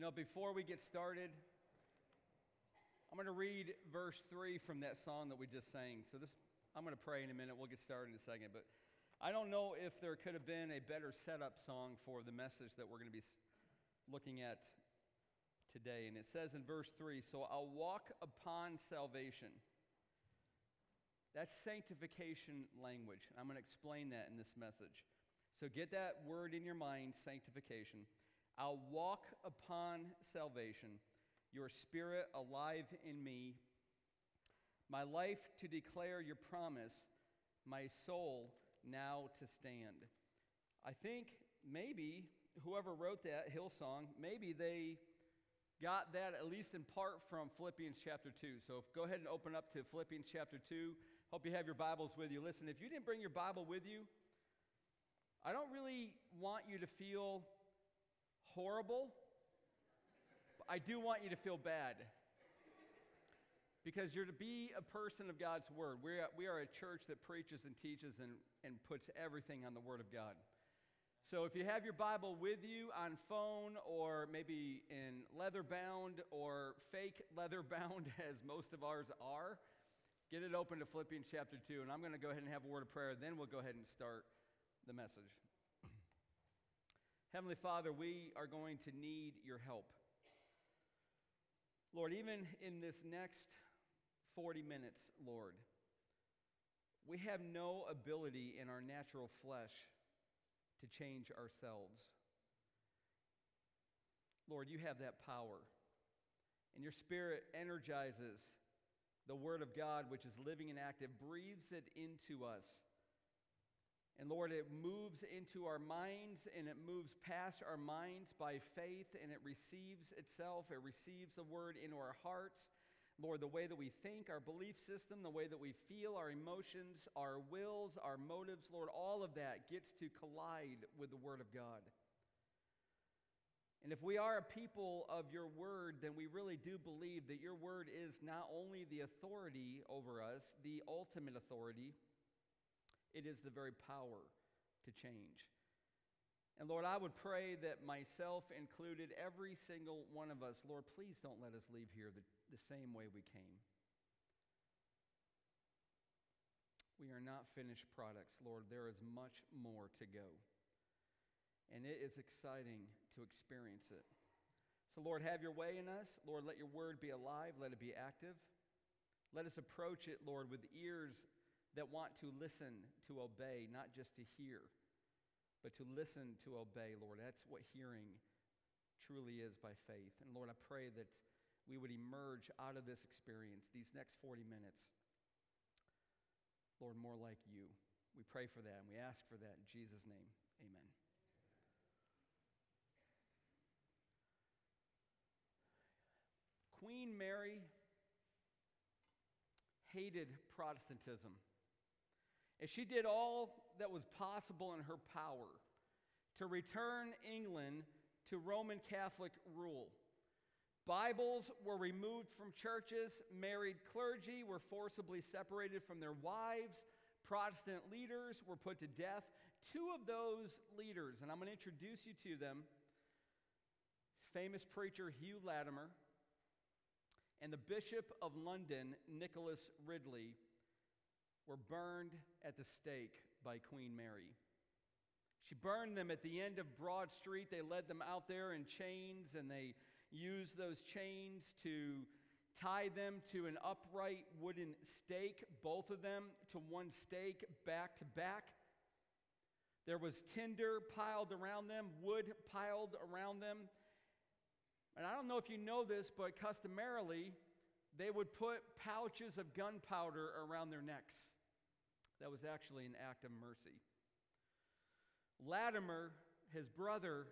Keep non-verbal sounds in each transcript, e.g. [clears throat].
You know, before we get started, I'm going to read verse 3 from that song that we just sang. So this I'm going to pray in a minute. We'll get started in a second, but I don't know if there could have been a better setup song for the message that we're going to be looking at today. And it says in verse 3 So I'll walk upon salvation. That's sanctification language. I'm going to explain that in this message. So get that word in your mind sanctification. I'll walk upon salvation, your spirit alive in me my life to declare your promise, my soul now to stand. I think maybe whoever wrote that Hillsong, maybe they got that at least in part from Philippians chapter 2. So go ahead and open up to Philippians chapter 2. Hope you have your Bibles with you. Listen, if you didn't bring your Bible with you, I don't really want you to feel horrible. I do want you to feel bad because you're to be a person of God's Word. We are, we are a church that preaches and teaches and, and puts everything on the Word of God. So if you have your Bible with you on phone or maybe in leather bound or fake [laughs] leather bound, [laughs] as most of ours are, get it open to Philippians chapter 2. And I'm going to go ahead and have a word of prayer. Then we'll go ahead and start the message. Heavenly Father, we are going to need your help. Lord, even in this next 40 minutes, Lord. We have no ability in our natural flesh to change ourselves. Lord, you have that power. And your spirit energizes the word of God, which is living and active, breathes it into us. And Lord, it moves into our minds and it moves past our minds by faith and it receives itself. It receives the word into our hearts Lord, the way that we think, our belief system, the way that we feel, our emotions, our wills, our motives, Lord, all of that gets to collide with the Word of God. And if we are a people of your word, then we really do believe that your word is not only the authority over us, the ultimate authority, it is the very power to change. And Lord, I would pray that myself included, every single one of us, Lord, please don't let us leave here the, the same way we came. We are not finished products, Lord. There is much more to go. And it is exciting to experience it. So, Lord, have your way in us. Lord, let your word be alive, let it be active. Let us approach it, Lord, with ears that want to listen, to obey, not just to hear but to listen to obey, Lord. That's what hearing truly is by faith. And Lord, I pray that we would emerge out of this experience, these next 40 minutes, Lord, more like you. We pray for that and we ask for that in Jesus' name. Amen. Queen Mary hated Protestantism. And she did all that was possible in her power to return England to Roman Catholic rule. Bibles were removed from churches, married clergy were forcibly separated from their wives, Protestant leaders were put to death. Two of those leaders, and I'm going to introduce you to them famous preacher Hugh Latimer and the Bishop of London, Nicholas Ridley, were burned at the stake by Queen Mary. She burned them at the end of Broad Street. They led them out there in chains, and they used those chains to tie them to an upright wooden stake, both of them to one stake back to back. There was tinder piled around them, wood piled around them. And I don't know if you know this, but customarily, they would put pouches of gunpowder around their necks. That was actually an act of mercy. Latimer, his brother,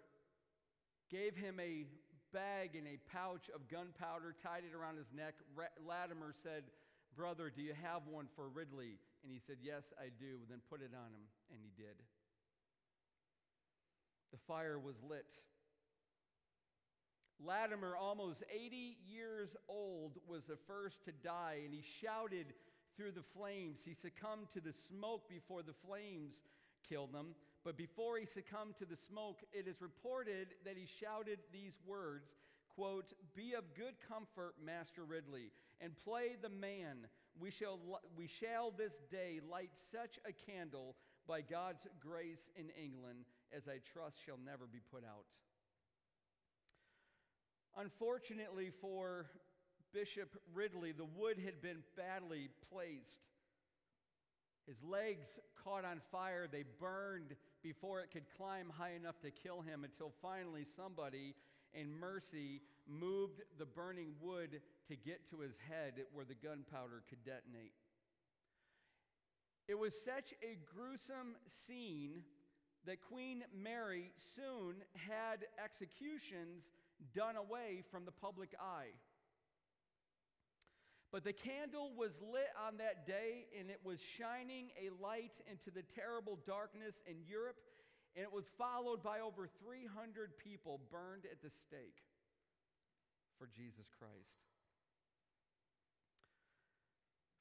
gave him a bag and a pouch of gunpowder, tied it around his neck. Latimer said, Brother, do you have one for Ridley? And he said, Yes, I do. Then put it on him. And he did. The fire was lit. Latimer, almost 80 years old, was the first to die, and he shouted through the flames. He succumbed to the smoke before the flames killed him. But before he succumbed to the smoke, it is reported that he shouted these words quote, Be of good comfort, Master Ridley, and play the man. We shall, we shall this day light such a candle by God's grace in England as I trust shall never be put out. Unfortunately for Bishop Ridley, the wood had been badly placed. His legs caught on fire. They burned before it could climb high enough to kill him until finally somebody, in mercy, moved the burning wood to get to his head where the gunpowder could detonate. It was such a gruesome scene that Queen Mary soon had executions done away from the public eye. But the candle was lit on that day, and it was shining a light into the terrible darkness in Europe, and it was followed by over 300 people burned at the stake for Jesus Christ.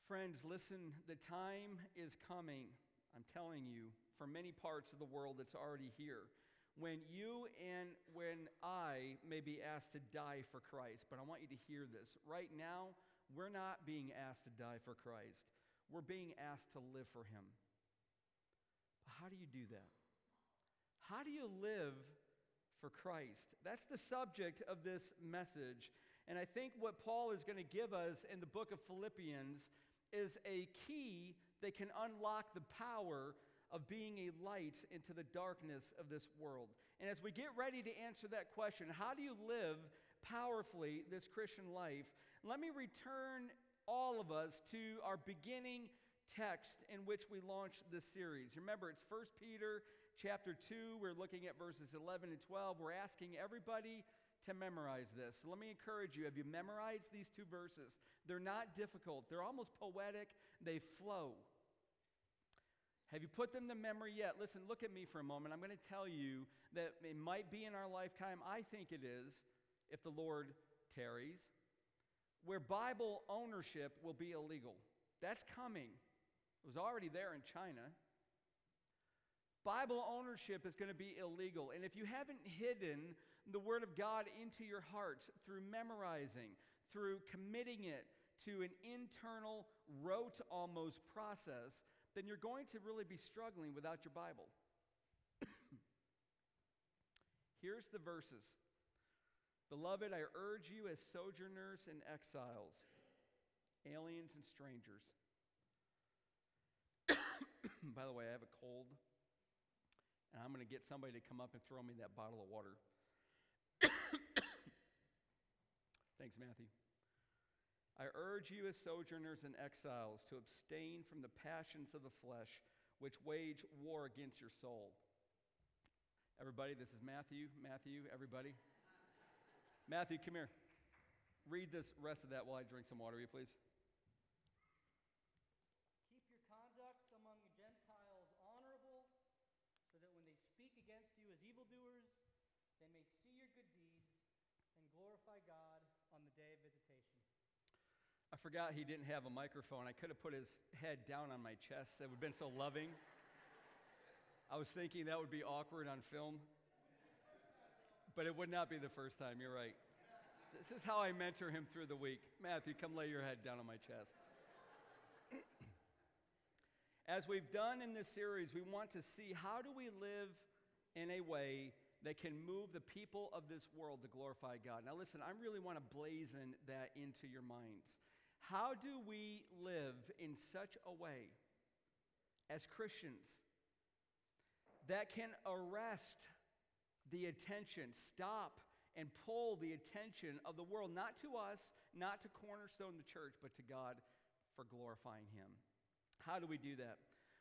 Friends, listen, the time is coming, I'm telling you, for many parts of the world that's already here, when you and when I may be asked to die for Christ. But I want you to hear this. Right now, we're not being asked to die for Christ, we're being asked to live for Him. But how do you do that? How do you live for Christ? That's the subject of this message. And I think what Paul is going to give us in the book of Philippians is a key that can unlock the power of being a light into the darkness of this world. And as we get ready to answer that question, how do you live powerfully this Christian life? Let me return all of us to our beginning text in which we launched this series. Remember, it's 1 Peter chapter 2. We're looking at verses 11 and 12. We're asking everybody to memorize this. Let me encourage you. Have you memorized these two verses? They're not difficult, they're almost poetic, they flow. Have you put them to memory yet? Listen, look at me for a moment. I'm going to tell you that it might be in our lifetime. I think it is, if the Lord tarries where Bible ownership will be illegal. That's coming. It was already there in China. Bible ownership is going to be illegal. And if you haven't hidden the Word of God into your hearts through memorizing, through committing it to an internal, rote almost process, then you're going to really be struggling without your Bible. [coughs] Here's the verses Beloved, I urge you as sojourners and exiles, aliens and strangers. [coughs] By the way, I have a cold, and I'm going to get somebody to come up and throw me that bottle of water. [coughs] Thanks, Matthew. I urge you as sojourners and exiles to abstain from the passions of the flesh which wage war against your soul. Everybody, this is Matthew. Matthew, everybody. Matthew, come here. Read this rest of that while I drink some water, you please? Keep your conduct among the Gentiles honorable, so that when they speak against you as evildoers, they may see your good deeds and glorify God on the day of visitation. I forgot he didn't have a microphone. I could have put his head down on my chest. That would have been so loving. I was thinking that would be awkward on film but it would not be the first time. You're right. This is how I mentor him through the week. Matthew, come lay your head down on my chest. [clears throat] As we've done in this series, we want to see how do we live in a way that can move the people of this world to glorify God. Now, listen, I really want to blazon that into your minds. How do we live in such a way as Christians that can arrest the attention, stop and pull the attention of the world, not to us, not to Cornerstone the church, but to God for glorifying Him. How do we do that?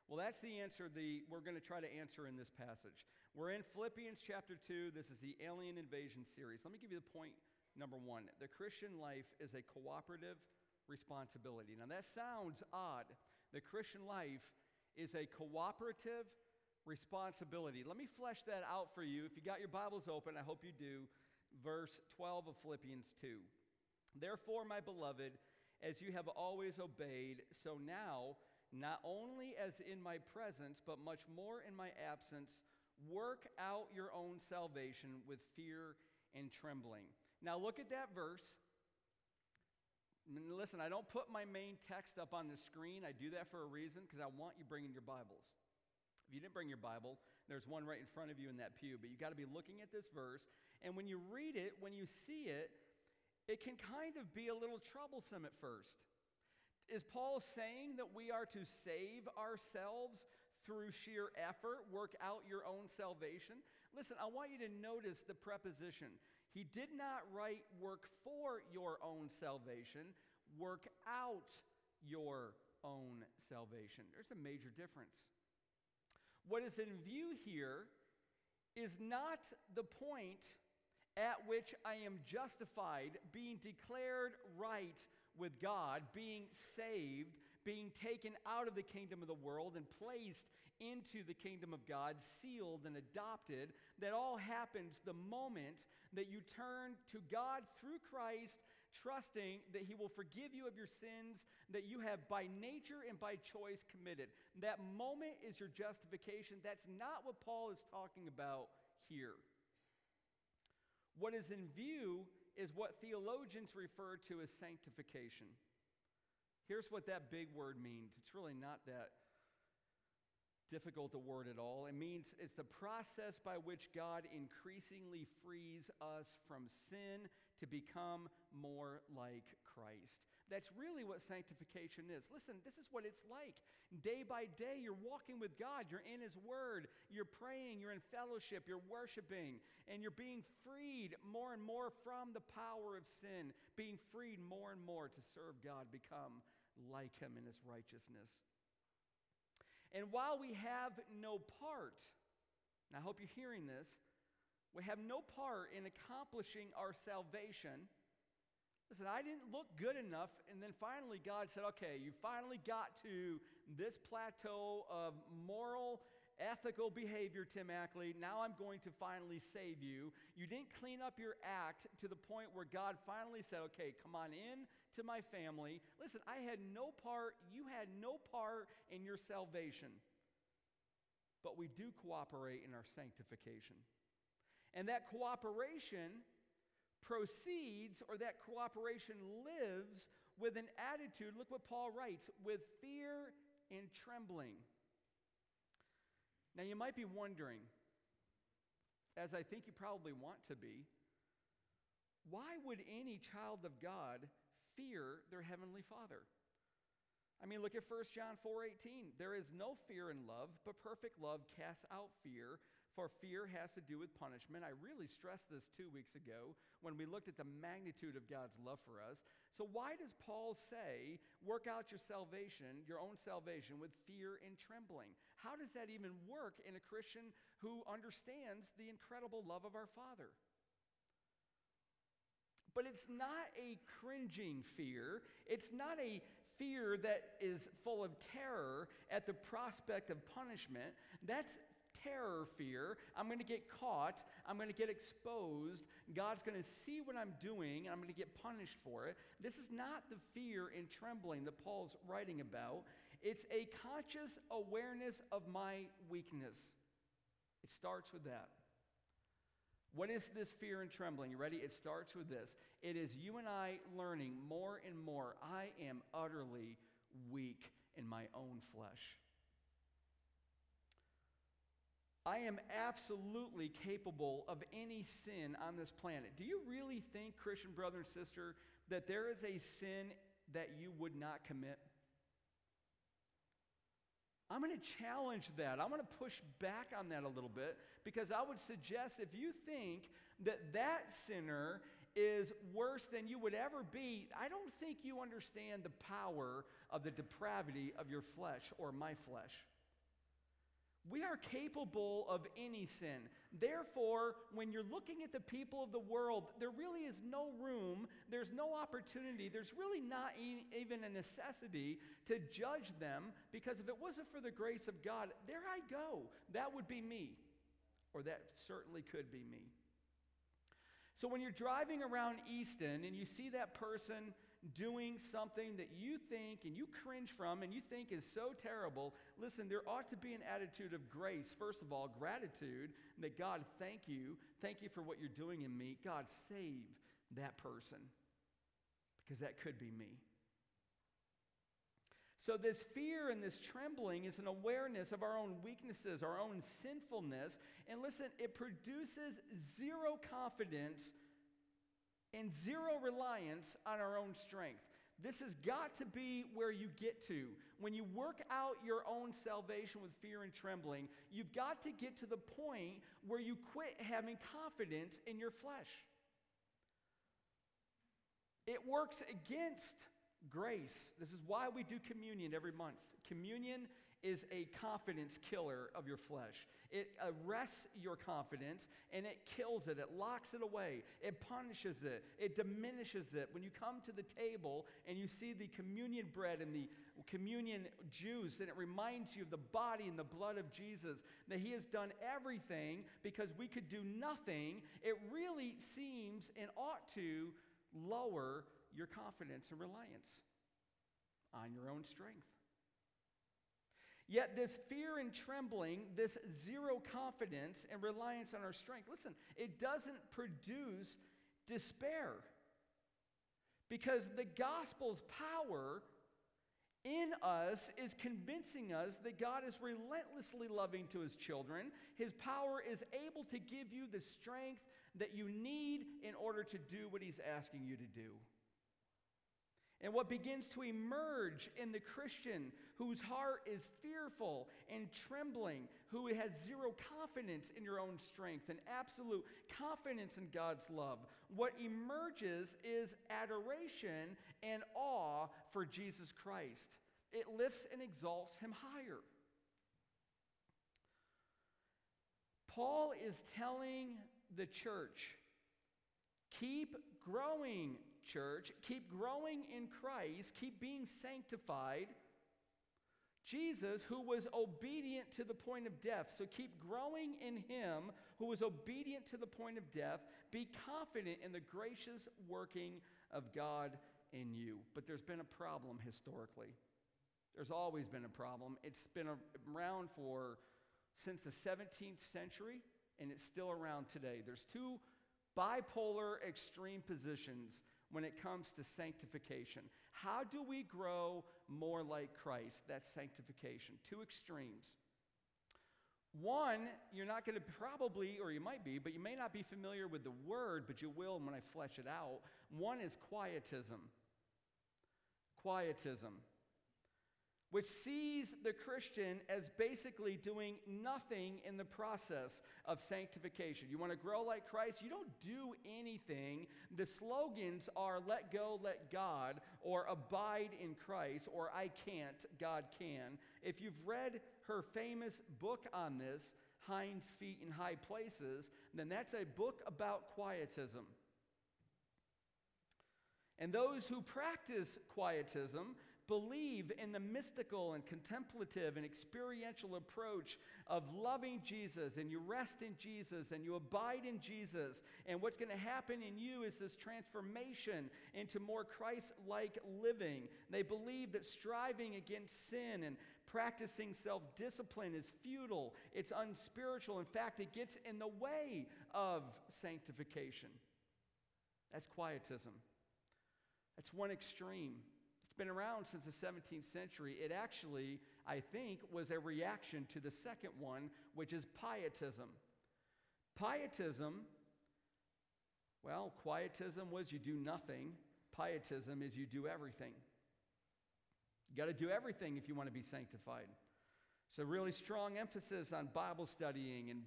Well, that's the answer the, we're going to try to answer in this passage. We're in Philippians chapter 2. This is the alien invasion series. Let me give you the point number one. The Christian life is a cooperative responsibility. Now, that sounds odd. The Christian life is a cooperative responsibility. Let me flesh that out for you. If you got your Bibles open, I hope you do. Verse 12 of Philippians 2. Therefore, my beloved, as you have always obeyed, so now, not only as in my presence, but much more in my absence, work out your own salvation with fear and trembling. Now look at that verse. Listen, I don't put my main text up on the screen. I do that for a reason because I want you bringing your Bibles. If you didn't bring your Bible, there's one right in front of you in that pew, but you've got to be looking at this verse. And when you read it, when you see it, it can kind of be a little troublesome at first. Is Paul saying that we are to save ourselves through sheer effort, work out your own salvation? Listen, I want you to notice the preposition. He did not write work for your own salvation, work out your own salvation. There's a major difference. What is in view here is not the point at which I am justified, being declared right with God, being saved, being taken out of the kingdom of the world and placed into the kingdom of God, sealed and adopted. That all happens the moment that you turn to God through Christ trusting that He will forgive you of your sins that you have by nature and by choice committed. That moment is your justification. That's not what Paul is talking about here. What is in view is what theologians refer to as sanctification. Here's what that big word means it's really not that difficult a word at all. It means it's the process by which God increasingly frees us from sin to become more like Christ. That's really what sanctification is. Listen, this is what it's like. Day by day, you're walking with God. You're in His Word. You're praying. You're in fellowship. You're worshiping. And you're being freed more and more from the power of sin, being freed more and more to serve God, become like Him in His righteousness. And while we have no part, and I hope you're hearing this, we have no part in accomplishing our salvation. Listen, I didn't look good enough, and then finally God said, okay, you finally got to this plateau of moral, ethical behavior, Tim Ackley. Now I'm going to finally save you. You didn't clean up your act to the point where God finally said, okay, come on in to my family. Listen, I had no part, you had no part in your salvation, but we do cooperate in our sanctification. And that cooperation proceeds, or that cooperation lives with an attitude, look what Paul writes, with fear and trembling. Now, you might be wondering, as I think you probably want to be, why would any child of God fear their heavenly Father? I mean, look at 1 John 4:18. There is no fear in love, but perfect love casts out fear, for fear has to do with punishment. I really stressed this two weeks ago when we looked at the magnitude of God's love for us. So, why does Paul say, work out your salvation, your own salvation, with fear and trembling? How does that even work in a Christian who understands the incredible love of our Father? But it's not a cringing fear. It's not a fear that is full of terror at the prospect of punishment. That's terror fear. I'm going to get caught. I'm going to get exposed. God's going to see what I'm doing, and I'm going to get punished for it. This is not the fear and trembling that Paul's writing about. It's a conscious awareness of my weakness. It starts with that. What is this fear and trembling? You ready? It starts with this. It is you and I learning more and more. I am utterly weak in my own flesh. I am absolutely capable of any sin on this planet. Do you really think, Christian brother and sister, that there is a sin that you would not commit? I'm going to challenge that. I'm going to push back on that a little bit because I would suggest if you think that that sinner is worse than you would ever be, I don't think you understand the power of the depravity of your flesh or my flesh. We are capable of any sin. Therefore, when you're looking at the people of the world, there really is no room, there's no opportunity, there's really not even a necessity to judge them because if it wasn't for the grace of God, there I go. That would be me, or that certainly could be me. So when you're driving around Easton and you see that person doing something that you think and you cringe from and you think is so terrible, listen, there ought to be an attitude of grace. First of all, gratitude that God, thank you. Thank you for what you're doing in me. God, save. that person because that could be me. So, this fear and this trembling is an awareness of our own weaknesses, our own sinfulness. And listen, it produces zero confidence and zero reliance on our own strength. This has got to be where you get to. When you work out your own salvation with fear and trembling, you've got to get to the point where you quit having confidence in your flesh. It works against grace. This is why we do communion every month. Communion is a confidence killer of your flesh. It arrests your confidence and it kills it. It locks it away. It punishes it. It diminishes it. When you come to the table and you see the communion bread and the communion juice, and it reminds you of the body and the blood of Jesus, that He has done everything because we could do nothing, it really seems and ought to lower your confidence and reliance on your own strength. Yet, this fear and trembling, this zero confidence and reliance on our strength, listen, it doesn't produce despair. Because the gospel's power in us is convincing us that God is relentlessly loving to his children. His power is able to give you the strength that you need in order to do what he's asking you to do. And what begins to emerge in the Christian whose heart is fearful and trembling, who has zero confidence in your own strength and absolute confidence in God's love, what emerges is adoration and awe for Jesus Christ. It lifts and exalts him higher. Paul is telling the church keep growing, church. Keep growing in Christ. Keep being sanctified. Jesus, who was obedient to the point of death. So keep growing in him who was obedient to the point of death. Be confident in the gracious working of God in you. But there's been a problem historically. There's always been a problem. It's been around for since the 17th century, and it's still around today. There's two bipolar extreme positions when it comes to sanctification. How do we grow more like Christ? That's sanctification. Two extremes. One, you're not going to probably, or you might be, but you may not be familiar with the word, but you will when I flesh it out. One is quietism. Quietism which sees the Christian as basically doing nothing in the process of sanctification. You want to grow like Christ? You don't do anything. The slogans are let go, let God, or abide in Christ, or I can't, God can. If you've read her famous book on this, Hinds Feet in High Places, then that's a book about quietism. And those who practice quietism believe in the mystical and contemplative and experiential approach of loving Jesus and you rest in Jesus and you abide in Jesus. And what's going to happen in you is this transformation into more Christ like living. They believe that striving against sin and practicing self discipline is futile, it's unspiritual. In fact, it gets in the way of sanctification. That's quietism. That's one extreme been around since the 17th century. It actually, I think, was a reaction to the second one, which is pietism. Pietism, well, quietism was you do nothing, pietism is you do everything. You got to do everything if you want to be sanctified. So, really strong emphasis on Bible studying and,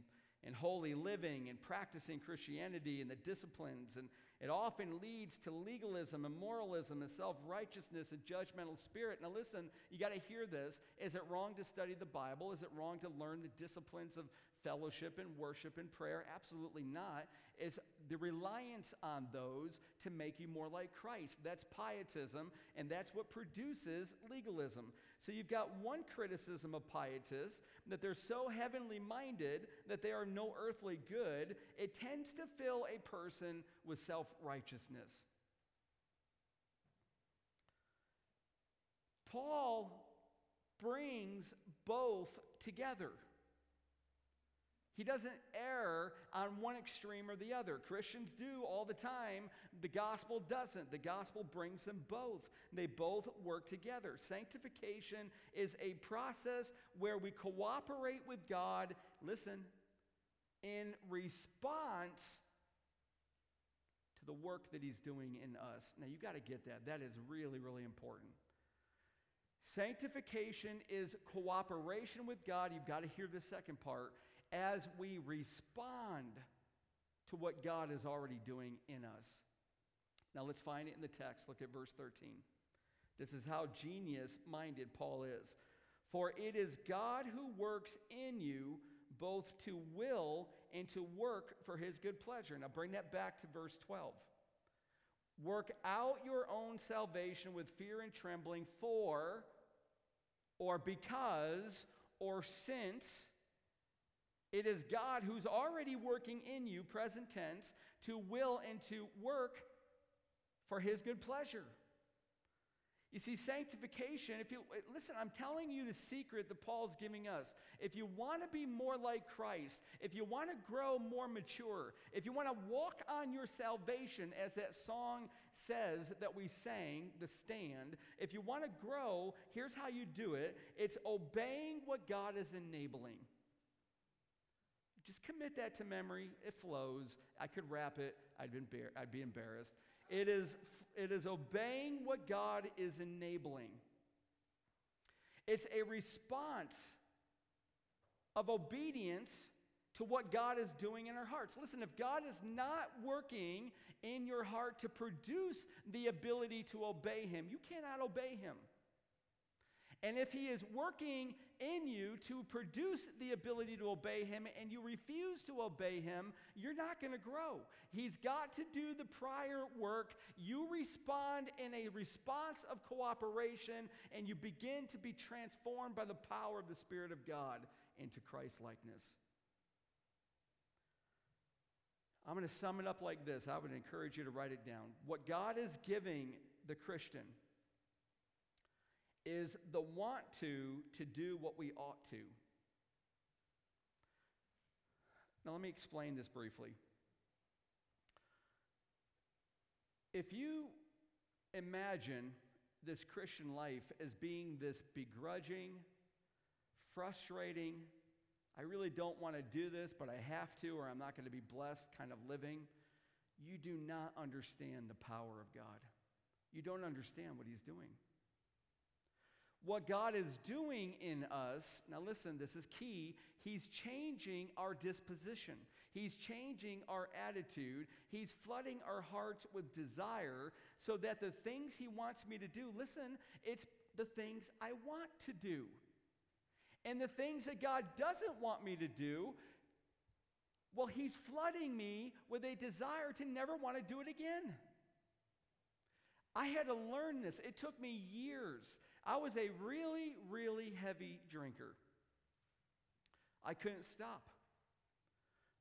and holy living and practicing Christianity and the disciplines and it often leads to legalism and moralism and self righteousness and judgmental spirit. Now, listen, you got to hear this. Is it wrong to study the Bible? Is it wrong to learn the disciplines of fellowship and worship and prayer? Absolutely not. It's the reliance on those to make you more like Christ. That's pietism, and that's what produces legalism. So you've got one criticism of pietists that they're so heavenly minded that they are no earthly good. It tends to fill a person with self righteousness. Paul brings both together. He doesn't err on one extreme or the other. Christians do all the time. The gospel doesn't. The gospel brings them both. They both work together. Sanctification is a process where we cooperate with God, listen, in response to the work that He's doing in us. Now, you got to get that. That is really, really important. Sanctification is cooperation with God. You've got to hear the second part as we respond to what God is already doing in us. Now let's find it in the text. Look at verse 13. This is how genius minded Paul is. For it is God who works in you both to will and to work for his good pleasure. Now bring that back to verse 12. Work out your own salvation with fear and trembling, for, or because, or since it is God who's already working in you, present tense, to will and to work for his good pleasure. You see, sanctification, if you listen, I'm telling you the secret that Paul's giving us. If you want to be more like Christ, if you want to grow more mature, if you want to walk on your salvation, as that song says that we sang, The Stand, if you want to grow, here's how you do it it's obeying what God is enabling. Just commit that to memory. It flows. I could rap it. I'd, I'd be embarrassed. It is, it is obeying what God is enabling. It's a response of obedience to what God is doing in our hearts. Listen, if God is not working in your heart to produce the ability to obey Him, you cannot obey Him. And if he is working in you to produce the ability to obey him and you refuse to obey him, you're not going to grow. He's got to do the prior work. You respond in a response of cooperation and you begin to be transformed by the power of the Spirit of God into Christ likeness. I'm going to sum it up like this. I would encourage you to write it down. What God is giving the Christian is the want to to do what we ought to. Now, let me explain this briefly. If you imagine this Christian life as being this begrudging, frustrating, I really don't want to do this, but I have to, or I'm not going to be blessed kind of living, you do not understand the power of God. You don't understand what He's doing. What God is doing in us, now listen, this is key. He's changing our disposition, He's changing our attitude, He's flooding our hearts with desire so that the things He wants me to do, listen, it's the things I want to do. And the things that God doesn't want me to do, well, He's flooding me with a desire to never want to do it again. I had to learn this. It took me years. I was a really, really heavy drinker. I couldn't stop.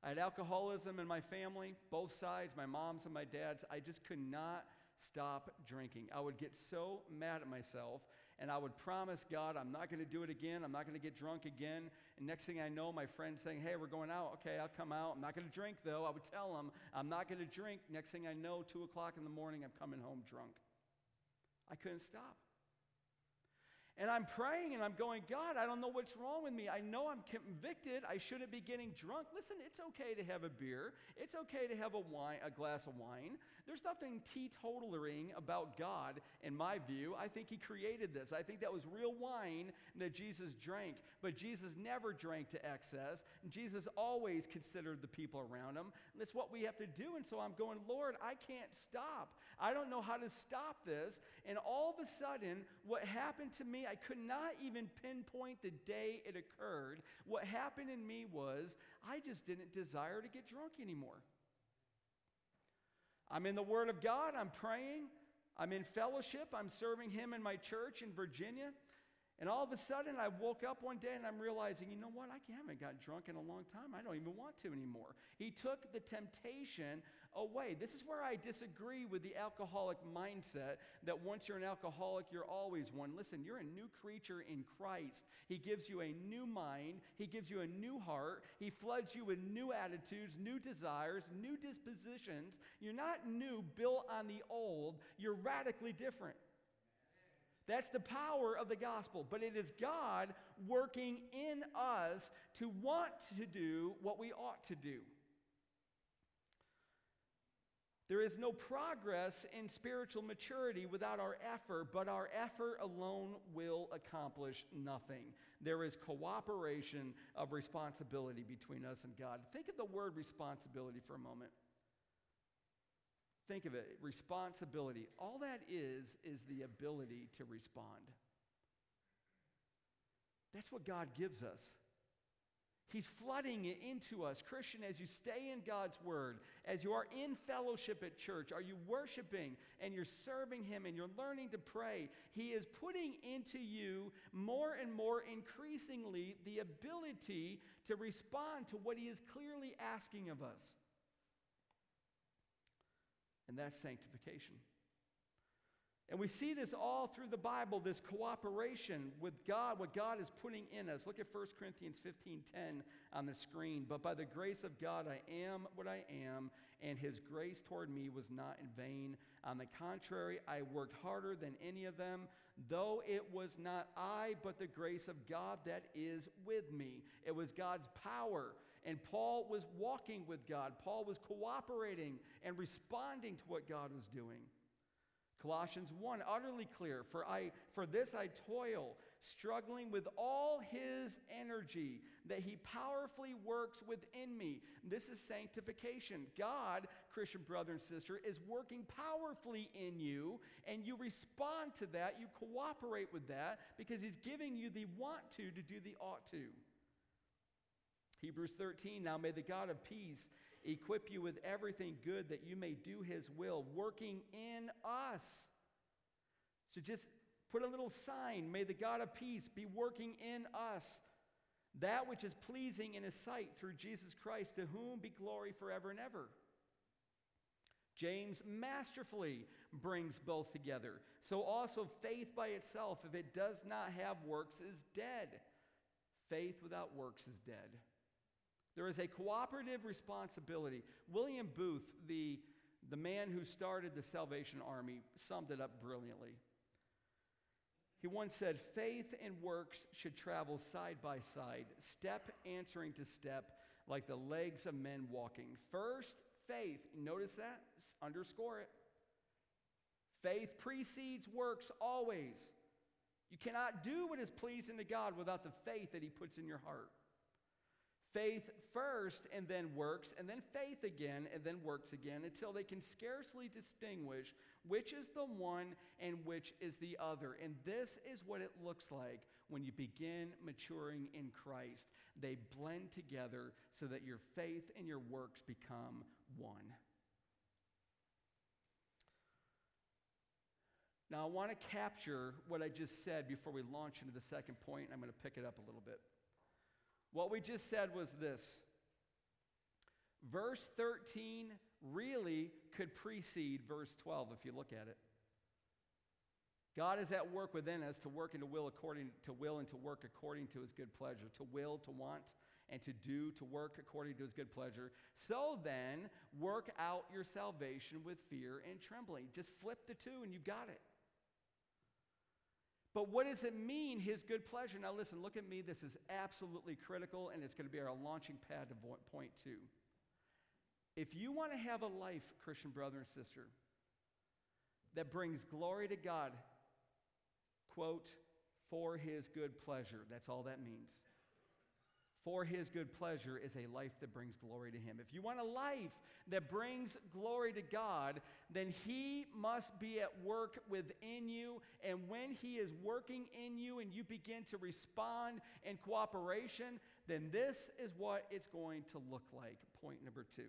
I had alcoholism in my family, both sides, my mom's and my dad's. I just could not stop drinking. I would get so mad at myself, and I would promise God, I'm not going to do it again. I'm not going to get drunk again. And next thing I know, my friend saying, Hey, we're going out. Okay, I'll come out. I'm not going to drink, though. I would tell him, I'm not going to drink. Next thing I know, 2 o'clock in the morning, I'm coming home drunk. I couldn't stop. And I'm praying and I'm going, God, I don't know what's wrong with me. I know I'm convicted. I shouldn't be getting drunk. Listen, it's okay to have a beer. It's okay to have a wine, a glass of wine. There's nothing teetotalaring about God in my view. I think he created this. I think that was real wine that Jesus drank. But Jesus never drank to excess. Jesus always considered the people around him. And that's what we have to do. And so I'm going, Lord, I can't stop. I don't know how to stop this. And all of a sudden, what happened to me, I could not even pinpoint the day it occurred. What happened in me was I just didn't desire to get drunk anymore. I'm in the Word of God, I'm praying, I'm in fellowship, I'm serving Him in my church in Virginia. And all of a sudden, I woke up one day and I'm realizing, you know what? I haven't got drunk in a long time. I don't even want to anymore. He took the temptation away. This is where I disagree with the alcoholic mindset that once you're an alcoholic, you're always one. Listen, you're a new creature in Christ. He gives you a new mind, He gives you a new heart, He floods you with new attitudes, new desires, new dispositions. You're not new, built on the old, you're radically different. That's the power of the gospel. But it is God working in us to want to do what we ought to do. There is no progress in spiritual maturity without our effort, but our effort alone will accomplish nothing. There is cooperation of responsibility between us and God. Think of the word responsibility for a moment. Think of it responsibility. All that is, is the ability to respond. That's what God gives us. He's flooding it into us. Christian, as you stay in God's word, as you are in fellowship at church, are you worshiping and you're serving Him and you're learning to pray? He is putting into you more and more increasingly the ability to respond to what He is clearly asking of us. And that's sanctification. And we see this all through the Bible, this cooperation with God, what God is putting in us. Look at 1 Corinthians 15:10 on the screen. But by the grace of God I am what I am, and his grace toward me was not in vain. On the contrary, I worked harder than any of them, though it was not I, but the grace of God that is with me. It was God's power. And Paul was walking with God. Paul was cooperating and responding to what God was doing. Colossians 1 utterly clear for I for this I toil struggling with all his energy that he powerfully works within me. This is sanctification. God, Christian brother and sister, is working powerfully in you and you respond to that, you cooperate with that because he's giving you the want to to do the ought to. Hebrews 13 Now may the God of peace equip you with everything good that you may do his will, working in us. So just put a little sign. May the God of peace be working in us that which is pleasing in his sight through Jesus Christ, to whom be glory forever and ever. James masterfully brings both together. So also, faith by itself, if it does not have works, is dead. Faith without works is dead. There is a cooperative responsibility. William Booth, the, the man who started the Salvation Army, summed it up brilliantly. He once said, Faith and works should travel side by side, step answering to step, like the legs of men walking. First, faith. Notice that? Underscore it. Faith precedes works always. You cannot do what is pleasing to God without the faith that He puts in your heart. Faith first and then works, and then faith again and then works again until they can scarcely distinguish which is the one and which is the other. And this is what it looks like when you begin maturing in Christ. They blend together so that your faith and your works become one. Now, I want to capture what I just said before we launch into the second point. I'm going to pick it up a little bit. What we just said was this verse 13 really could precede verse 12 if you look at it. God is at work within us to work and to will according to will and to work according to his good pleasure, to will, to want, and to do, to work according to his good pleasure. So then, work out your salvation with fear and trembling. Just flip the two and you've got it. But what does it mean, his good pleasure? Now, listen, look at me. This is absolutely critical, and it's going to be our launching pad to point two. If you want to have a life, Christian brother and sister, that brings glory to God, quote, for his good pleasure, that's all that means for his good pleasure is a life that brings glory to him. If you want a life that brings glory to God, then he must be at work within you. And when he is working in you and you begin to respond in cooperation, then this is what it's going to look like. Point number two.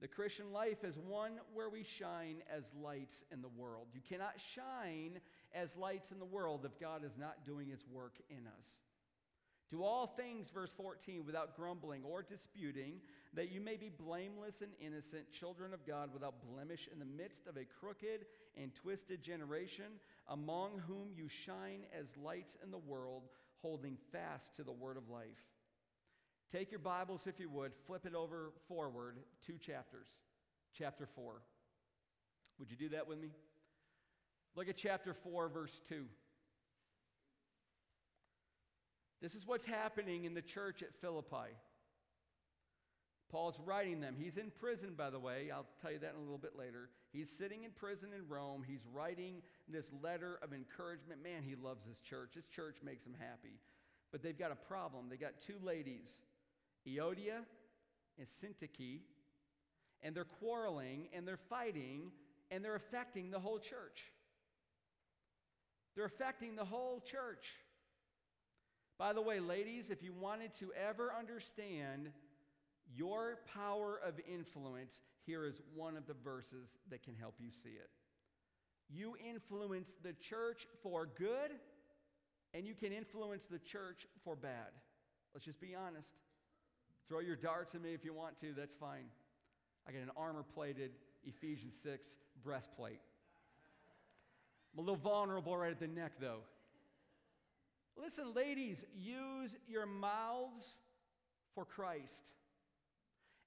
The Christian life is one where we shine as lights in the world. You cannot shine as lights in the world if God is not doing his work in us. Do all things, verse 14, without grumbling or disputing, that you may be blameless and innocent, children of God, without blemish, in the midst of a crooked and twisted generation, among whom you shine as lights in the world, holding fast to the word of life. Take your Bibles, if you would, flip it over forward two chapters. Chapter 4. Would you do that with me? Look at chapter 4, verse 2. This is what's happening in the church at Philippi. Paul's writing them. He's in prison, by the way. I'll tell you that in a little bit later. He's sitting in prison in Rome. He's writing this letter of encouragement. Man, he loves his church. His church makes him happy. But they've got a problem. They got two ladies, Euodia and Syntyche, and they're quarreling and they're fighting and they're affecting the whole church. They're affecting the whole church. By the way, ladies, if you wanted to ever understand your power of influence, here is one of the verses that can help you see it. You influence the church for good, and you can influence the church for bad. Let's just be honest. Throw your darts at me if you want to, that's fine. I got an armor plated Ephesians 6 breastplate. I'm a little vulnerable right at the neck, though. Listen, ladies, use your mouths for Christ.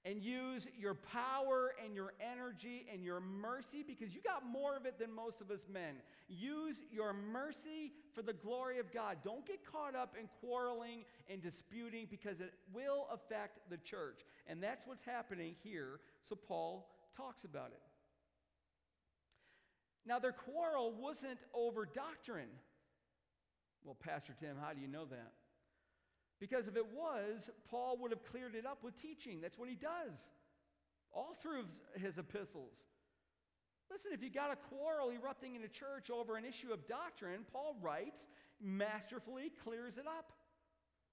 And use your power and your energy and your mercy because you got more of it than most of us men. Use your mercy for the glory of God. Don't get caught up in quarreling and disputing because it will affect the church. And that's what's happening here. So Paul talks about it. Now, their quarrel wasn't over doctrine. Well, Pastor Tim, how do you know that? Because if it was, Paul would have cleared it up with teaching. That's what he does all through his epistles. Listen, if you got a quarrel erupting in a church over an issue of doctrine, Paul writes, masterfully clears it up.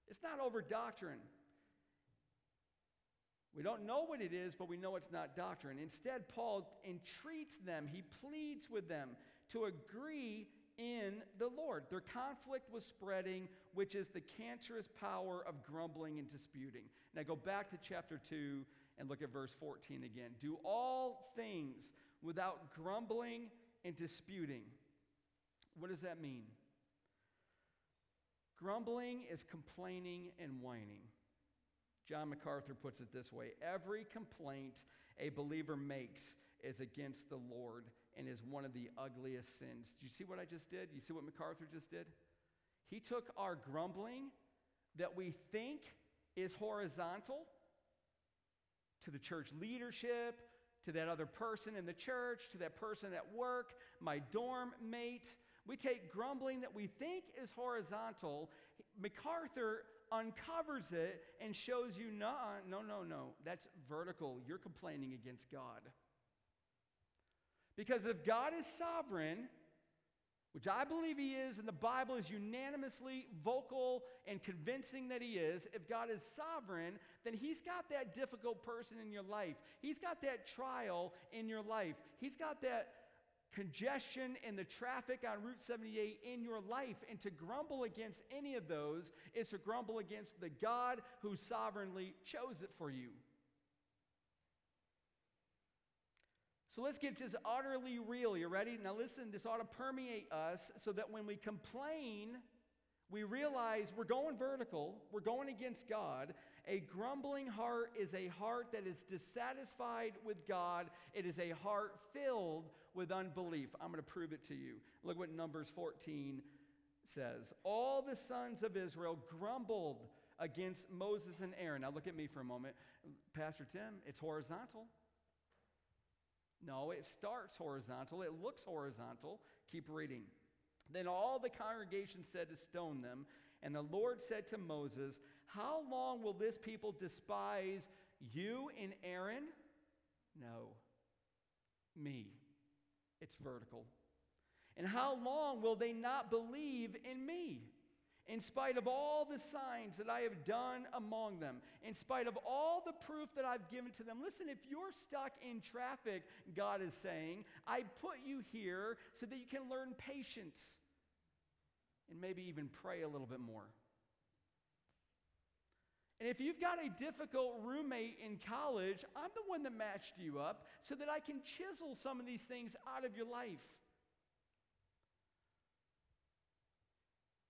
It's not over doctrine. We don't know what it is, but we know it's not doctrine. Instead, Paul entreats them, he pleads with them to agree in the Lord. Their conflict was spreading, which is the cancerous power of grumbling and disputing. Now go back to chapter 2 and look at verse 14 again. Do all things without grumbling and disputing. What does that mean? Grumbling is complaining and whining. John MacArthur puts it this way Every complaint a believer makes is against the Lord and is one of the ugliest sins. Do you see what I just did? You see what MacArthur just did? He took our grumbling that we think is horizontal to the church leadership, to that other person in the church, to that person at work, my dorm mate. We take grumbling that we think is horizontal. MacArthur uncovers it and shows you no, no, no, no. That's vertical. You're complaining against God. Because if God is sovereign, which I believe he is, and the Bible is unanimously vocal and convincing that he is, if God is sovereign, then he's got that difficult person in your life. He's got that trial in your life. He's got that congestion in the traffic on Route 78 in your life. And to grumble against any of those is to grumble against the God who sovereignly chose it for you. So let's get just utterly real. You ready? Now listen, this ought to permeate us so that when we complain, we realize we're going vertical, we're going against God. A grumbling heart is a heart that is dissatisfied with God, it is a heart filled with unbelief. I'm going to prove it to you. Look what Numbers 14 says. All the sons of Israel grumbled against Moses and Aaron. Now look at me for a moment. Pastor Tim, it's horizontal. No, it starts horizontal. It looks horizontal. Keep reading. Then all the congregation said to stone them. And the Lord said to Moses, How long will this people despise you and Aaron? No, me. It's vertical. And how long will they not believe in me? In spite of all the signs that I have done among them, in spite of all the proof that I've given to them. Listen, if you're stuck in traffic, God is saying, I put you here so that you can learn patience and maybe even pray a little bit more. And if you've got a difficult roommate in college, I'm the one that matched you up so that I can chisel some of these things out of your life.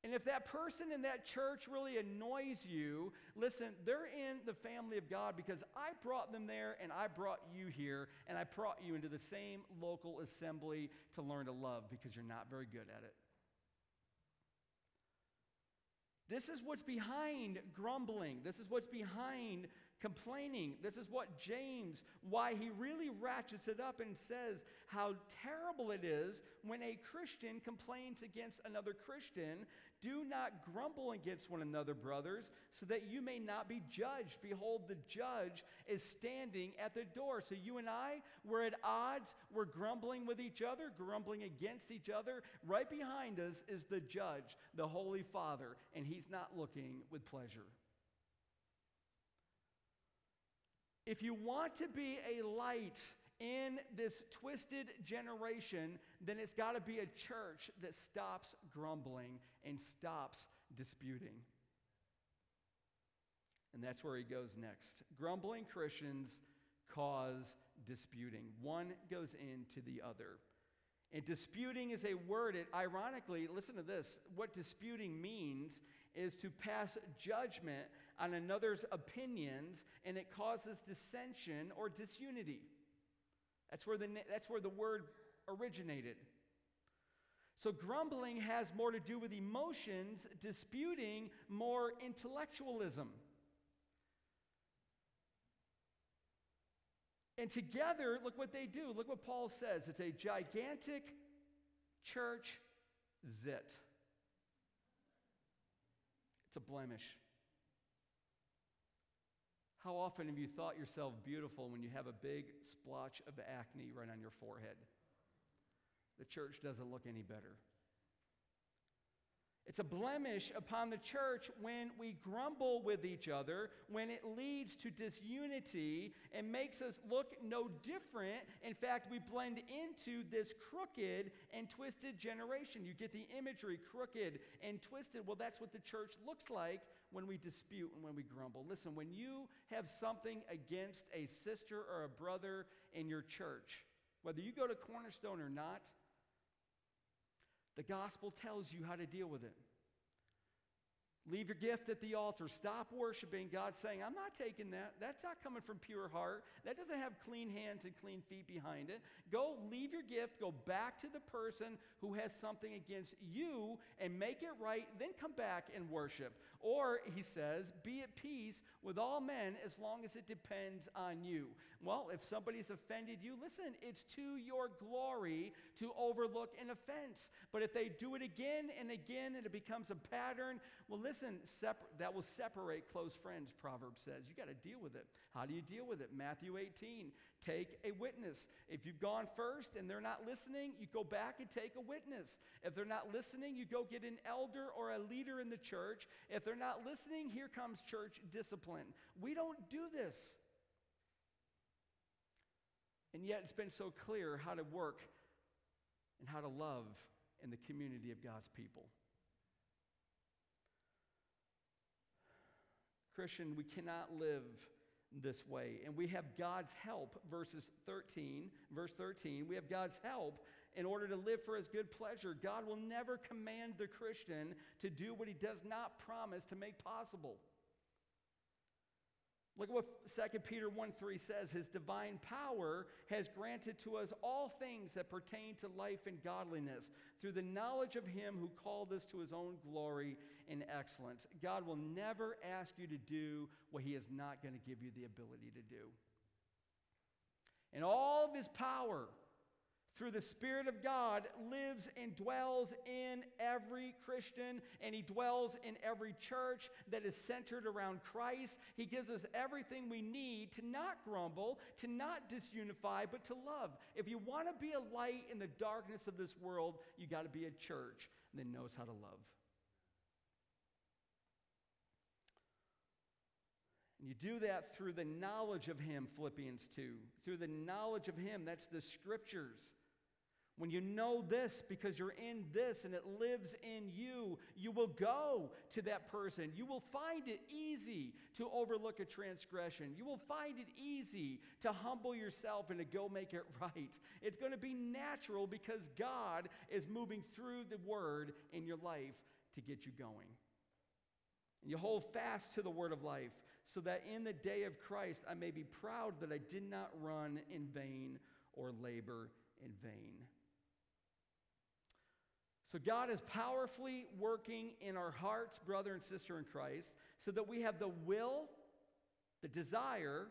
And if that person in that church really annoys you, listen, they're in the family of God because I brought them there and I brought you here and I brought you into the same local assembly to learn to love because you're not very good at it. This is what's behind grumbling. This is what's behind complaining. This is what James, why he really ratchets it up and says how terrible it is when a Christian complains against another Christian do not grumble against one another, brothers, so that you may not be judged. Behold, the judge is standing at the door. So you and I, we're at odds. We're grumbling with each other, grumbling against each other. Right behind us is the judge, the Holy Father, and he's not looking with pleasure. If you want to be a light, in this twisted generation, then it's got to be a church that stops grumbling and stops disputing. And that's where he goes next. Grumbling Christians cause disputing. One goes into the other. And disputing is a word, it ironically, listen to this, what disputing means is to pass judgment on another's opinions, and it causes dissension or disunity. That's where the, that's where the word originated. So, grumbling has more to do with emotions, disputing more intellectualism. And together, look what they do. Look what Paul says. It's a gigantic church zit. It's a blemish. How often have you thought yourself beautiful when you have a big splotch of acne right on your forehead? The church doesn't look any better. It's a blemish upon the church when we grumble with each other, when it leads to disunity and makes us look no different. In fact, we blend into this crooked and twisted generation. You get the imagery crooked and twisted. Well, that's what the church looks like when we dispute and when we grumble. Listen, when you have something against a sister or a brother in your church, whether you go to Cornerstone or not, the gospel tells you how to deal with it. Leave your gift at the altar. Stop worshiping God, saying, I'm not taking that. That's not coming from pure heart. That doesn't have clean hands and clean feet behind it. Go leave your gift, go back to the person who has something against you and make it right, then come back and worship. Or, he says, be at peace with all men as long as it depends on you. Well, if somebody's offended you, listen, it's to your glory to overlook an offense. But if they do it again and again and it becomes a pattern, well, listen, separ- that will separate close friends, Proverbs says. You got to deal with it. How do you deal with it? Matthew 18, take a witness. If you've gone first and they're not listening, you go back and take a witness. If they're not listening, you go get an elder or a leader in the church. If they're not listening, here comes church discipline. We don't do this. And yet it's been so clear how to work and how to love in the community of God's people. Christian, we cannot live this way. And we have God's help, verses 13, verse 13. We have God's help in order to live for his good pleasure. God will never command the Christian to do what he does not promise to make possible. Look at what 2 Peter 1 3 says. His divine power has granted to us all things that pertain to life and godliness through the knowledge of him who called us to his own glory and excellence. God will never ask you to do what he is not going to give you the ability to do. And all of his power, through the Spirit of God lives and dwells in every Christian, and He dwells in every church that is centered around Christ. He gives us everything we need to not grumble, to not disunify, but to love. If you want to be a light in the darkness of this world, you got to be a church that knows how to love. And you do that through the knowledge of Him, Philippians 2. Through the knowledge of Him, that's the scriptures. When you know this because you're in this and it lives in you, you will go to that person. You will find it easy to overlook a transgression. You will find it easy to humble yourself and to go make it [laughs] right. It's going to be natural because God is moving through the word in your life to get you going. And you hold fast to the word of life so that in the day of Christ I may be proud that I did not run in vain or labor in vain. So, God is powerfully working in our hearts, brother and sister in Christ, so that we have the will, the desire,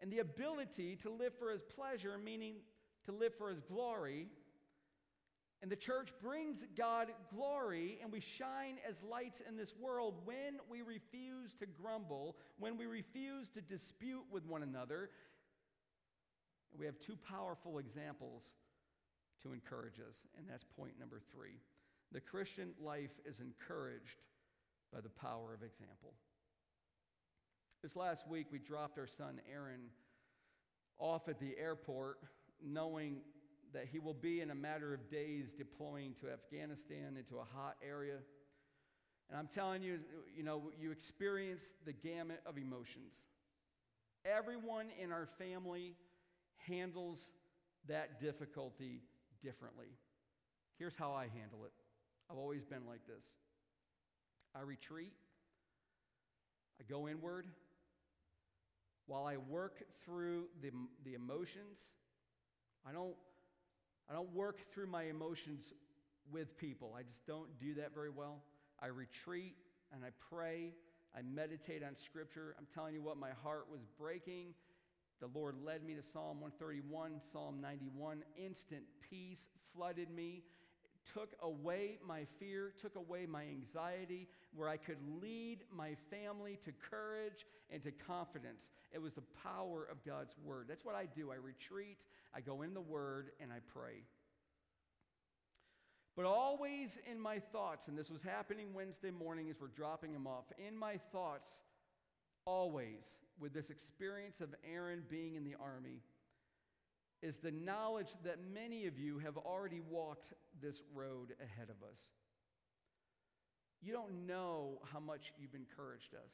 and the ability to live for His pleasure, meaning to live for His glory. And the church brings God glory, and we shine as lights in this world when we refuse to grumble, when we refuse to dispute with one another. We have two powerful examples to encourage us. And that's point number three. The Christian life is encouraged by the power of example. This last week, we dropped our son Aaron off at the airport, knowing that he will be in a matter of days deploying to Afghanistan into a hot area. And I'm telling you, you know, you experience the gamut of emotions. Everyone in our family handles that difficulty differently. Here's how I handle it I've always been like this I retreat, I go inward. While I work through the, the emotions, I don't, I don't work through my emotions with people. I just don't do that very well. I retreat and I pray. I meditate on Scripture. I'm telling you what, my heart was breaking the Lord led me to Psalm 131, Psalm 91. Instant peace flooded me, took away my fear, took away my anxiety, where I could lead my family to courage and to confidence. It was the power of God's word. That's what I do. I retreat, I go in the word, and I pray. But always in my thoughts, and this was happening Wednesday morning as we're dropping him off, in my thoughts, always with this experience of Aaron being in the army is the knowledge that many of you have already walked this road ahead of us. You don't know how much you've encouraged us.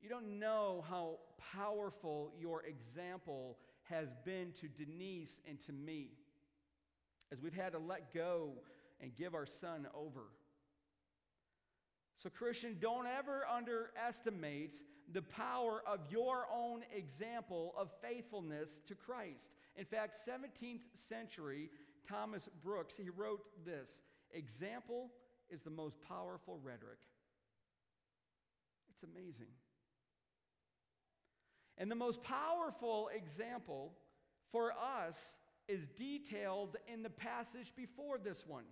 You don't know how powerful your example has been to Denise and to me as we've had to let go and give our son over. So, Christian, don't ever underestimate the power of your own example of faithfulness to Christ. In fact, 17th century Thomas Brooks, he wrote this Example is the most powerful rhetoric. It's amazing. And the most powerful example for us is detailed in the passage before this one,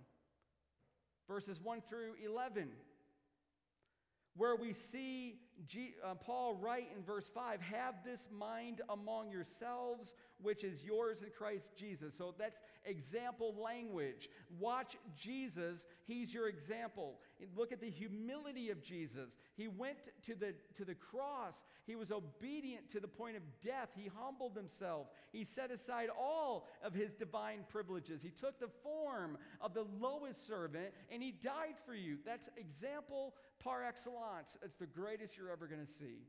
verses 1 through 11 where we see G, uh, Paul write in verse 5 have this mind among yourselves, which is yours in Christ Jesus. So that's example language. Watch Jesus, he's your example. Look at the humility of Jesus. He went to the, to the cross, he was obedient to the point of death. He humbled himself, he set aside all of his divine privileges. He took the form of the lowest servant and he died for you. That's example par excellence. It's the greatest you're ever going to see.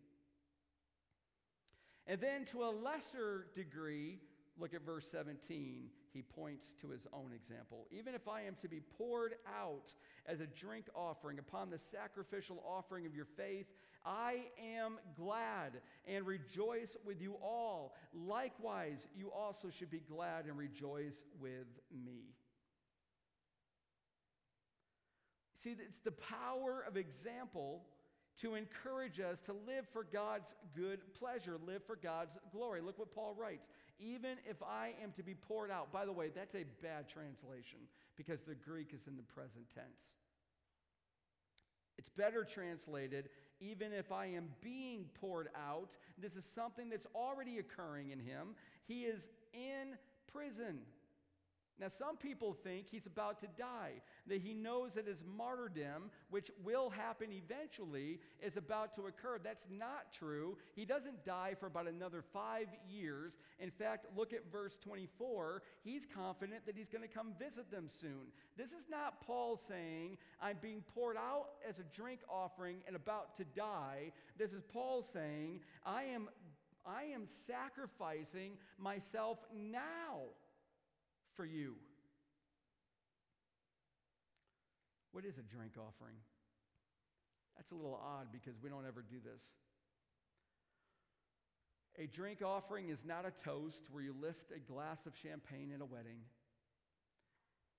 And then, to a lesser degree, look at verse 17. He points to his own example. Even if I am to be poured out as a drink offering upon the sacrificial offering of your faith, I am glad and rejoice with you all. Likewise, you also should be glad and rejoice with me. See, it's the power of example to encourage us to live for God's good pleasure, live for God's glory. Look what Paul writes. Even if I am to be poured out, by the way, that's a bad translation because the Greek is in the present tense. It's better translated, even if I am being poured out. This is something that's already occurring in him. He is in prison. Now, some people think he's about to die, that he knows that his martyrdom, which will happen eventually, is about to occur. That's not true. He doesn't die for about another five years. In fact, look at verse 24. He's confident that he's going to come visit them soon. This is not Paul saying, I'm being poured out as a drink offering and about to die. This is Paul saying, I am, I am sacrificing myself now for you. What is a drink offering? That's a little odd because we don't ever do this. A drink offering is not a toast where you lift a glass of champagne at a wedding.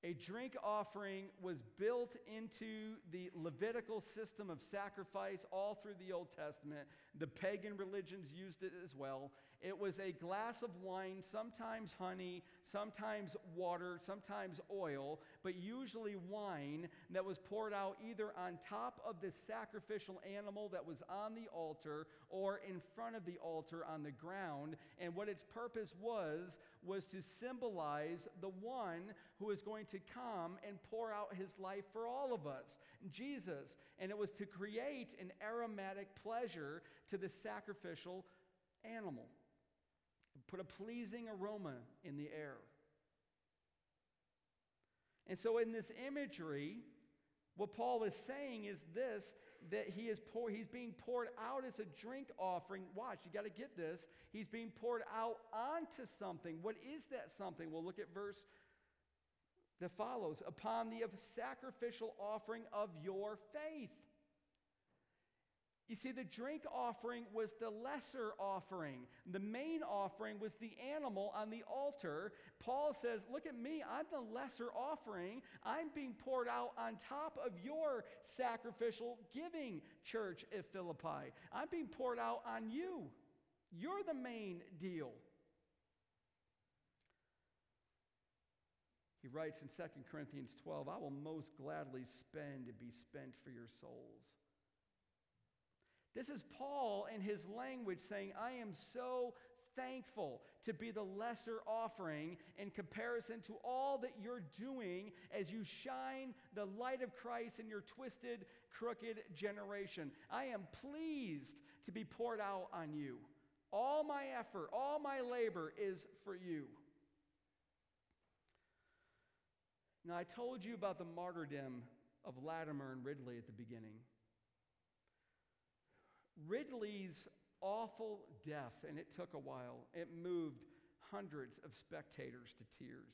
A drink offering was built into the Levitical system of sacrifice all through the Old Testament. The pagan religions used it as well. It was a glass of wine, sometimes honey, sometimes water, sometimes oil, but usually wine that was poured out either on top of the sacrificial animal that was on the altar or in front of the altar on the ground. And what its purpose was, was to symbolize the one who is going to come and pour out his life for all of us, Jesus. And it was to create an aromatic pleasure to the sacrificial animal put a pleasing aroma in the air. And so, in this imagery, what Paul is saying is this that he is pour, he's being poured out as a drink offering. Watch, you got to get this. He's being poured out onto something. What is that something? Well, look at verse that follows upon the sacrificial offering of your faith. See, the drink offering was the lesser offering. The main offering was the animal on the altar. Paul says, Look at me, I'm the lesser offering. I'm being poured out on top of your sacrificial giving, church at Philippi. I'm being poured out on you. You're the main deal. He writes in 2 Corinthians 12, I will most gladly spend to be spent for your souls. This is Paul in his language saying, I am so thankful to be the lesser offering in comparison to all that you're doing as you shine the light of Christ in your twisted, crooked generation. I am pleased to be poured out on you. All my effort, all my labor is for you. Now, I told you about the martyrdom of Latimer and Ridley at the beginning. Ridley's awful death, and it took a while, it moved hundreds of spectators to tears.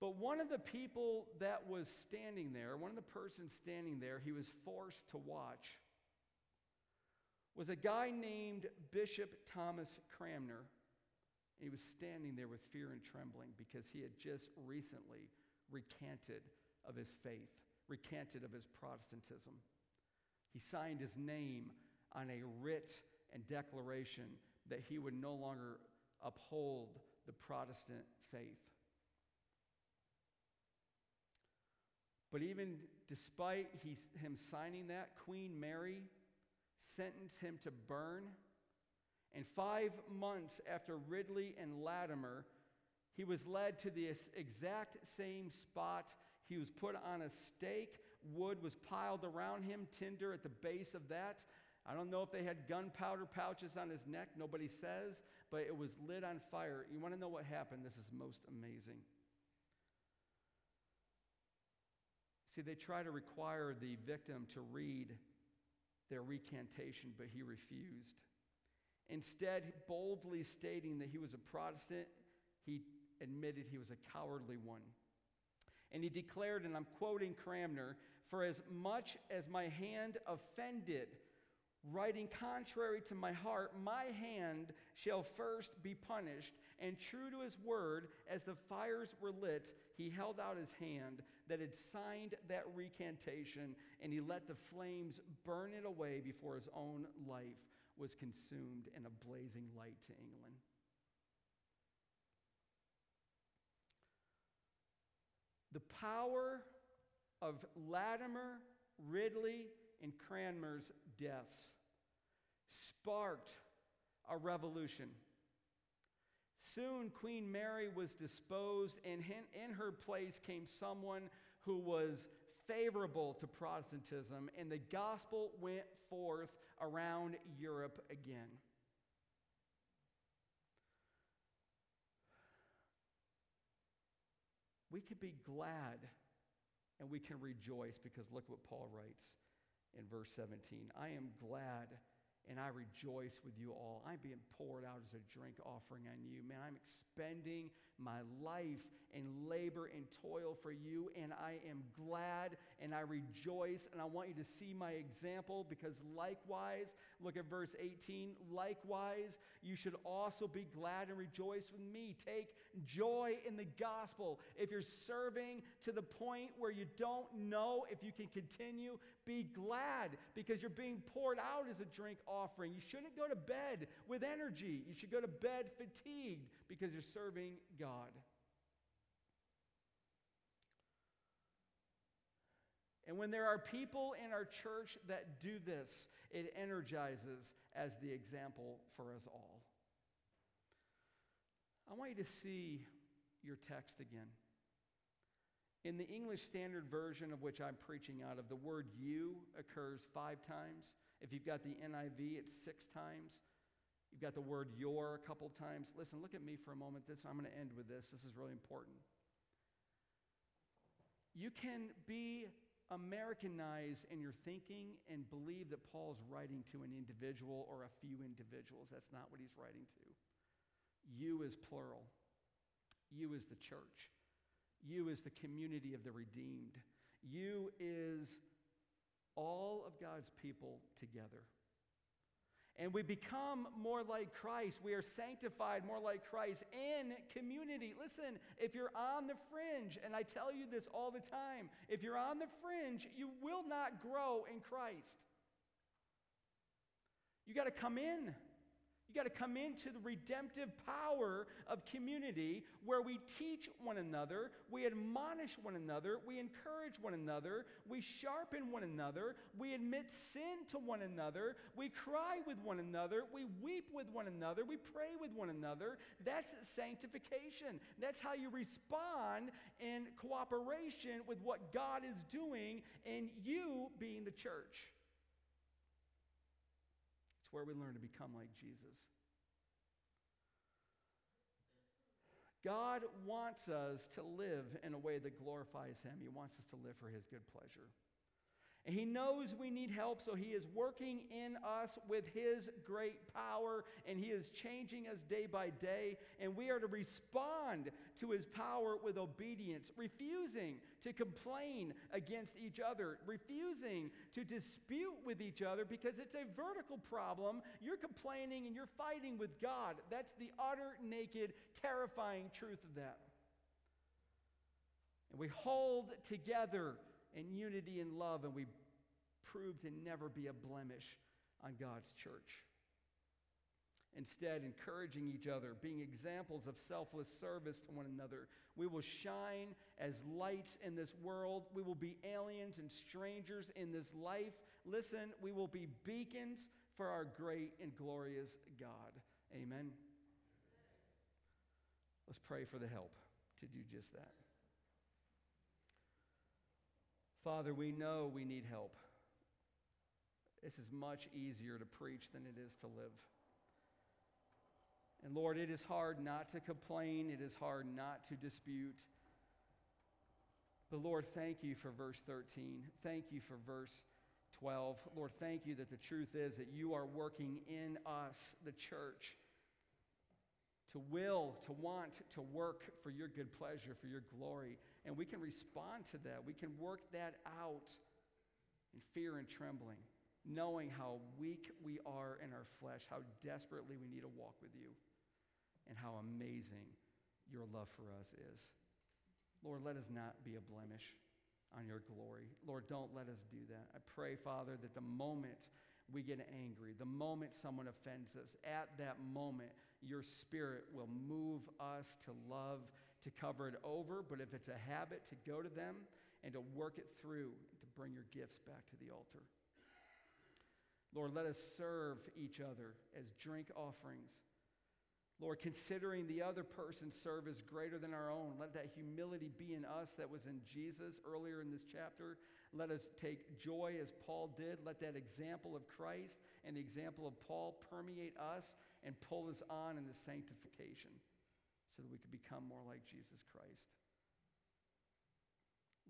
But one of the people that was standing there, one of the persons standing there, he was forced to watch, was a guy named Bishop Thomas Cranmer. He was standing there with fear and trembling because he had just recently recanted of his faith, recanted of his Protestantism. He signed his name on a writ and declaration that he would no longer uphold the Protestant faith. But even despite he, him signing that, Queen Mary sentenced him to burn. And five months after Ridley and Latimer, he was led to the exact same spot. He was put on a stake wood was piled around him, tinder at the base of that. I don't know if they had gunpowder pouches on his neck, nobody says, but it was lit on fire. You want to know what happened? This is most amazing. See, they try to require the victim to read their recantation, but he refused. Instead, boldly stating that he was a Protestant, he admitted he was a cowardly one. And he declared, and I'm quoting Cranmer, for as much as my hand offended, writing contrary to my heart, my hand shall first be punished. And true to his word, as the fires were lit, he held out his hand that had signed that recantation, and he let the flames burn it away before his own life was consumed in a blazing light to England. The power of Latimer, Ridley, and Cranmer's deaths sparked a revolution, Soon, Queen Mary was disposed, and in her place came someone who was favorable to Protestantism, and the gospel went forth around Europe again. We can be glad and we can rejoice because look what Paul writes in verse 17. I am glad and I rejoice with you all. I'm being poured out as a drink offering on you. Man, I'm expending my life and labor and toil for you, and I am glad and I rejoice. And I want you to see my example because, likewise, look at verse 18. Likewise, you should also be glad and rejoice with me. Take joy in the gospel. If you're serving to the point where you don't know if you can continue, be glad because you're being poured out as a drink offering. You shouldn't go to bed with energy. You should go to bed fatigued because you're serving God. And when there are people in our church that do this, it energizes as the example for us all. I want you to see your text again. In the English Standard Version of which I'm preaching out of, the word you occurs five times. If you've got the NIV, it's six times. You've got the word your a couple times. Listen, look at me for a moment. This, I'm going to end with this. This is really important. You can be Americanized in your thinking and believe that Paul's writing to an individual or a few individuals. That's not what he's writing to. You is plural, you is the church. You is the community of the redeemed. You is all of God's people together. And we become more like Christ. We are sanctified more like Christ in community. Listen, if you're on the fringe, and I tell you this all the time, if you're on the fringe, you will not grow in Christ. You got to come in. You got to come into the redemptive power of community where we teach one another, we admonish one another, we encourage one another, we sharpen one another, we admit sin to one another, we cry with one another, we weep with one another, we pray with one another. That's sanctification. That's how you respond in cooperation with what God is doing and you being the church where we learn to become like Jesus. God wants us to live in a way that glorifies Him. He wants us to live for His good pleasure. He knows we need help, so he is working in us with his great power, and he is changing us day by day. And we are to respond to his power with obedience, refusing to complain against each other, refusing to dispute with each other because it's a vertical problem. You're complaining and you're fighting with God. That's the utter, naked, terrifying truth of that. And we hold together in unity and love, and we prove to never be a blemish on God's church. Instead, encouraging each other, being examples of selfless service to one another. We will shine as lights in this world. We will be aliens and strangers in this life. Listen, we will be beacons for our great and glorious God. Amen. Let's pray for the help to do just that. Father, we know we need help. This is much easier to preach than it is to live. And Lord, it is hard not to complain, it is hard not to dispute. But Lord, thank you for verse 13. Thank you for verse 12. Lord, thank you that the truth is that you are working in us, the church, to will, to want, to work for your good pleasure, for your glory. And we can respond to that. We can work that out in fear and trembling, knowing how weak we are in our flesh, how desperately we need to walk with you, and how amazing your love for us is. Lord, let us not be a blemish on your glory. Lord, don't let us do that. I pray, Father, that the moment we get angry, the moment someone offends us, at that moment, your spirit will move us to love to cover it over, but if it's a habit, to go to them and to work it through, to bring your gifts back to the altar. Lord, let us serve each other as drink offerings Lord, considering the other person's service greater than our own, let that humility be in us that was in Jesus earlier in this chapter. Let us take joy as Paul did. Let that example of Christ and the example of Paul permeate us and pull us on in the sanctification so that we could become more like Jesus Christ.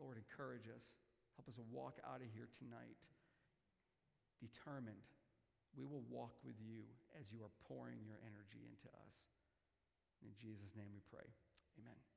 Lord, encourage us. Help us walk out of here tonight determined we will walk with you as you are pouring your energy into us. In Jesus' name we pray. Amen.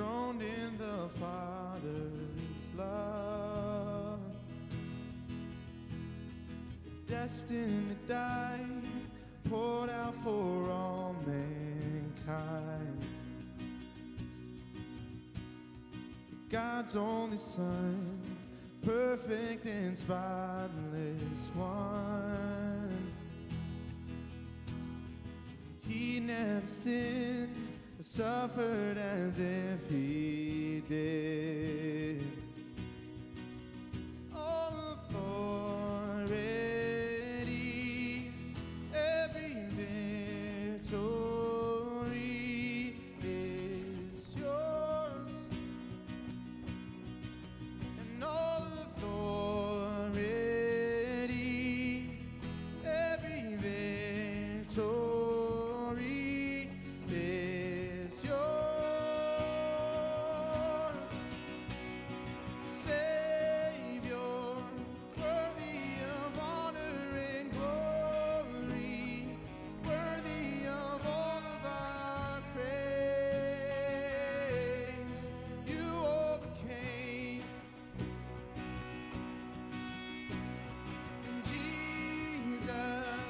Throned in the Father's love, destined to die, poured out for all mankind. God's only Son, perfect and spotless one. He never sinned, suffered as if he did.